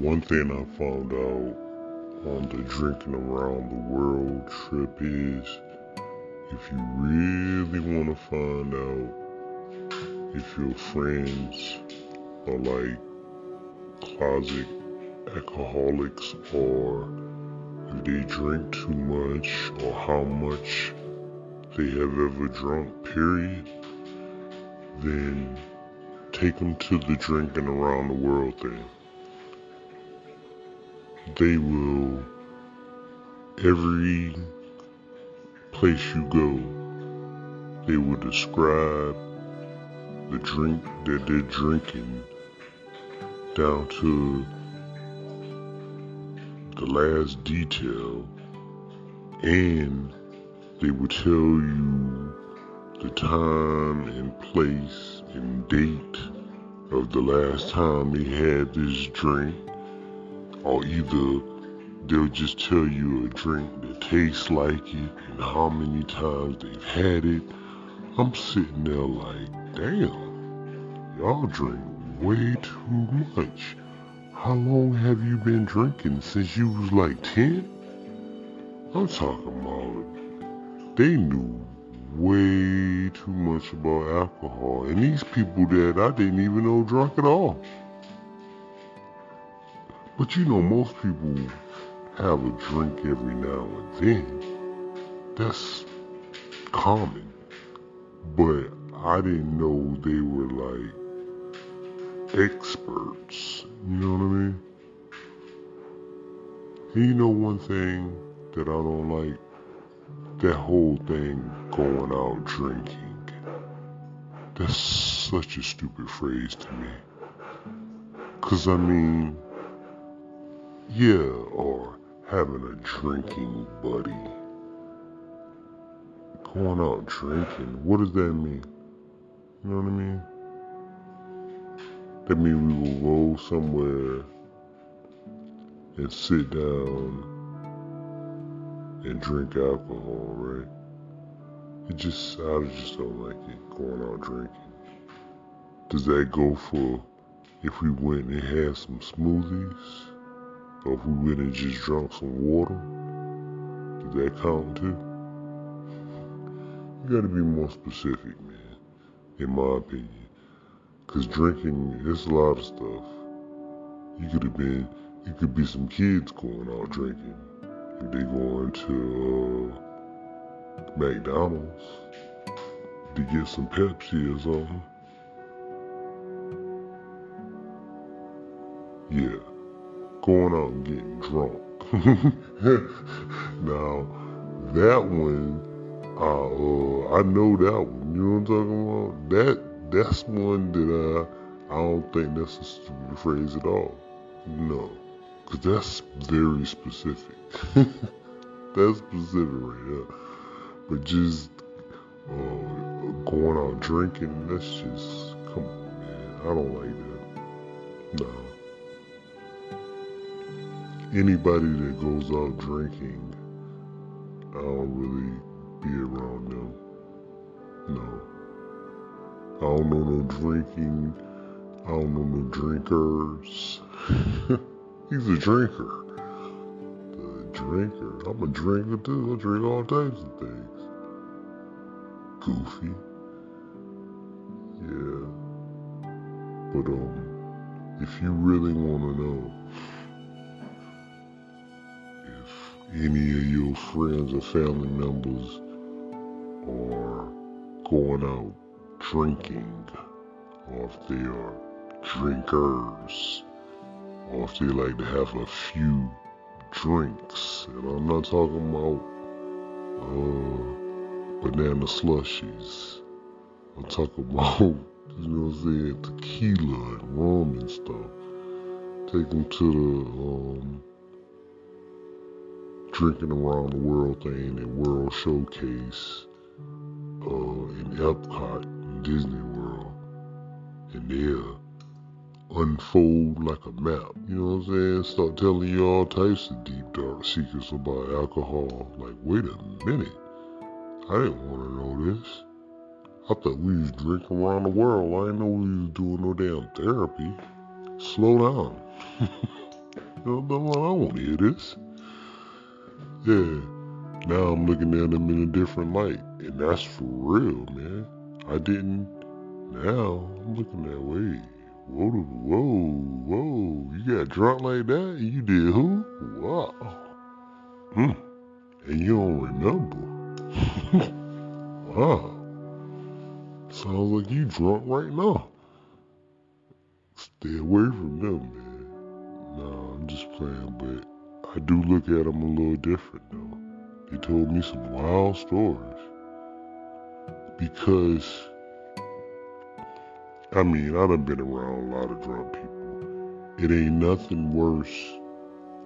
One thing I found out on the drinking around the world trip is if you really want to find out if your friends are like closet alcoholics or if they drink too much or how much they have ever drunk, period, then take them to the drinking around the world thing. They will, every place you go, they will describe the drink that they're drinking down to the last detail. And they will tell you the time and place and date of the last time they had this drink or either they'll just tell you a drink that tastes like it and how many times they've had it. I'm sitting there like, damn, y'all drink way too much. How long have you been drinking? Since you was like 10? I'm talking about they knew way too much about alcohol. And these people that I didn't even know drunk at all. But you know, most people have a drink every now and then. That's common. But I didn't know they were like experts. You know what I mean? And you know one thing that I don't like? That whole thing going out drinking. That's such a stupid phrase to me. Cause I mean, yeah, or having a drinking buddy. Going out drinking, what does that mean? You know what I mean? That means we will go somewhere and sit down and drink alcohol, right? It just, I just don't like it, going out drinking. Does that go for if we went and had some smoothies? Or if we went and just drank some water, does that count too? You gotta be more specific, man, in my opinion. Cause drinking, it's a lot of stuff. You could have been, it could be some kids going out drinking. If they going to uh, McDonald's to get some Pepsi or something. Yeah going out and getting drunk. now, that one, uh, uh, I know that one. You know what I'm talking about? That that's one that I I don't think that's a phrase at all. No, because that's very specific. that's specific right there. But just uh, going out drinking, that's just come on, man. I don't like that. Anybody that goes out drinking, I don't really be around them. No. I don't know no drinking. I don't know no drinkers. He's a drinker. The drinker. I'm a drinker too. I drink all types of things. Goofy. Yeah. But um, if you really want to know any of your friends or family members are going out drinking, or if they are drinkers, or if they like to have a few drinks. And I'm not talking about uh, banana slushies. I'm talking about, you know what I'm saying, tequila and rum and stuff. Take them to the um, drinking around the world thing and World Showcase uh, in Epcot in Disney World, and they'll unfold like a map. You know what I'm saying? Start telling you all types of deep dark secrets about alcohol. Like, wait a minute, I didn't want to know this. I thought we was drinking around the world. I didn't know we was doing no damn therapy. Slow down. You know, I to hear this. Yeah. Now I'm looking at them in a different light. And that's for real, man. I didn't. Now I'm looking that way. Whoa, whoa, whoa. You got drunk like that? You did who? Wow. Hmm. And you don't remember. wow. Sounds like you drunk right now. Stay away from them, man. No, I'm just playing, but I do look at them a little different, though. They told me some wild stories. Because, I mean, I done been around a lot of drunk people. It ain't nothing worse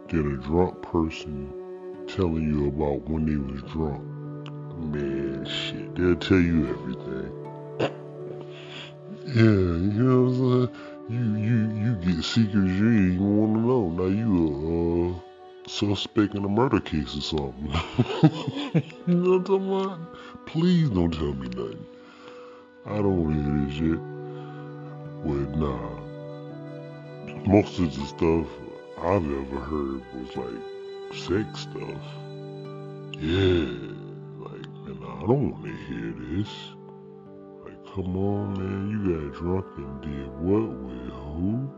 than a drunk person telling you about when they was drunk. Man, shit, they'll tell you everything. Yeah, you know what I'm saying? You you you get secrets you ain't even want to know. Now you a suspect in a murder case or something. you know what I'm talking about? Please don't tell me nothing. I don't want to hear this shit. But nah, most of the stuff I've ever heard was like sex stuff. Yeah, like man, I don't want to hear this. Like, come on, man, you got drunk and did what with who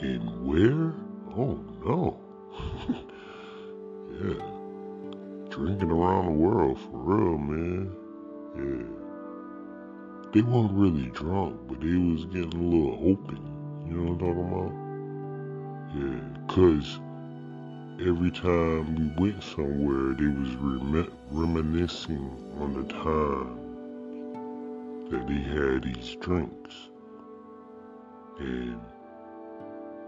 and where? Oh no. Yeah. Drinking around the world for real, man. Yeah. They weren't really drunk, but they was getting a little open. You know what I'm talking about? Yeah, cause every time we went somewhere, they was rem- reminiscing on the time that they had these drinks. And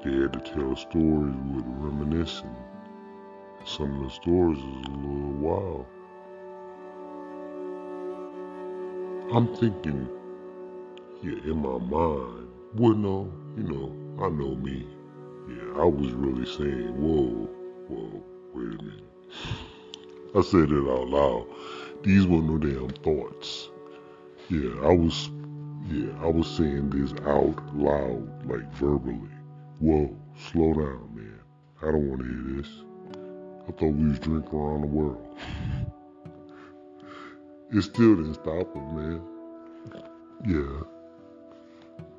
they had to tell stories with reminiscing. Some of the stories is a little wild. I'm thinking, yeah, in my mind, well, no, you know, I know me. Yeah, I was really saying, whoa, whoa, wait a minute. I said it out loud. These were no damn thoughts. Yeah, I was, yeah, I was saying this out loud, like verbally. Whoa, slow down, man. I don't want to hear this. Thought we was drinking around the world. it still didn't stop them, man. Yeah.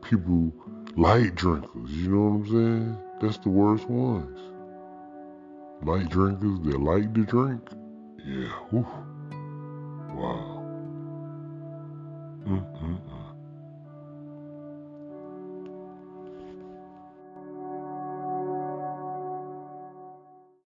People, light drinkers, you know what I'm saying? That's the worst ones. Light drinkers that like to drink. Yeah, whew. Wow. Mm-mm-mm.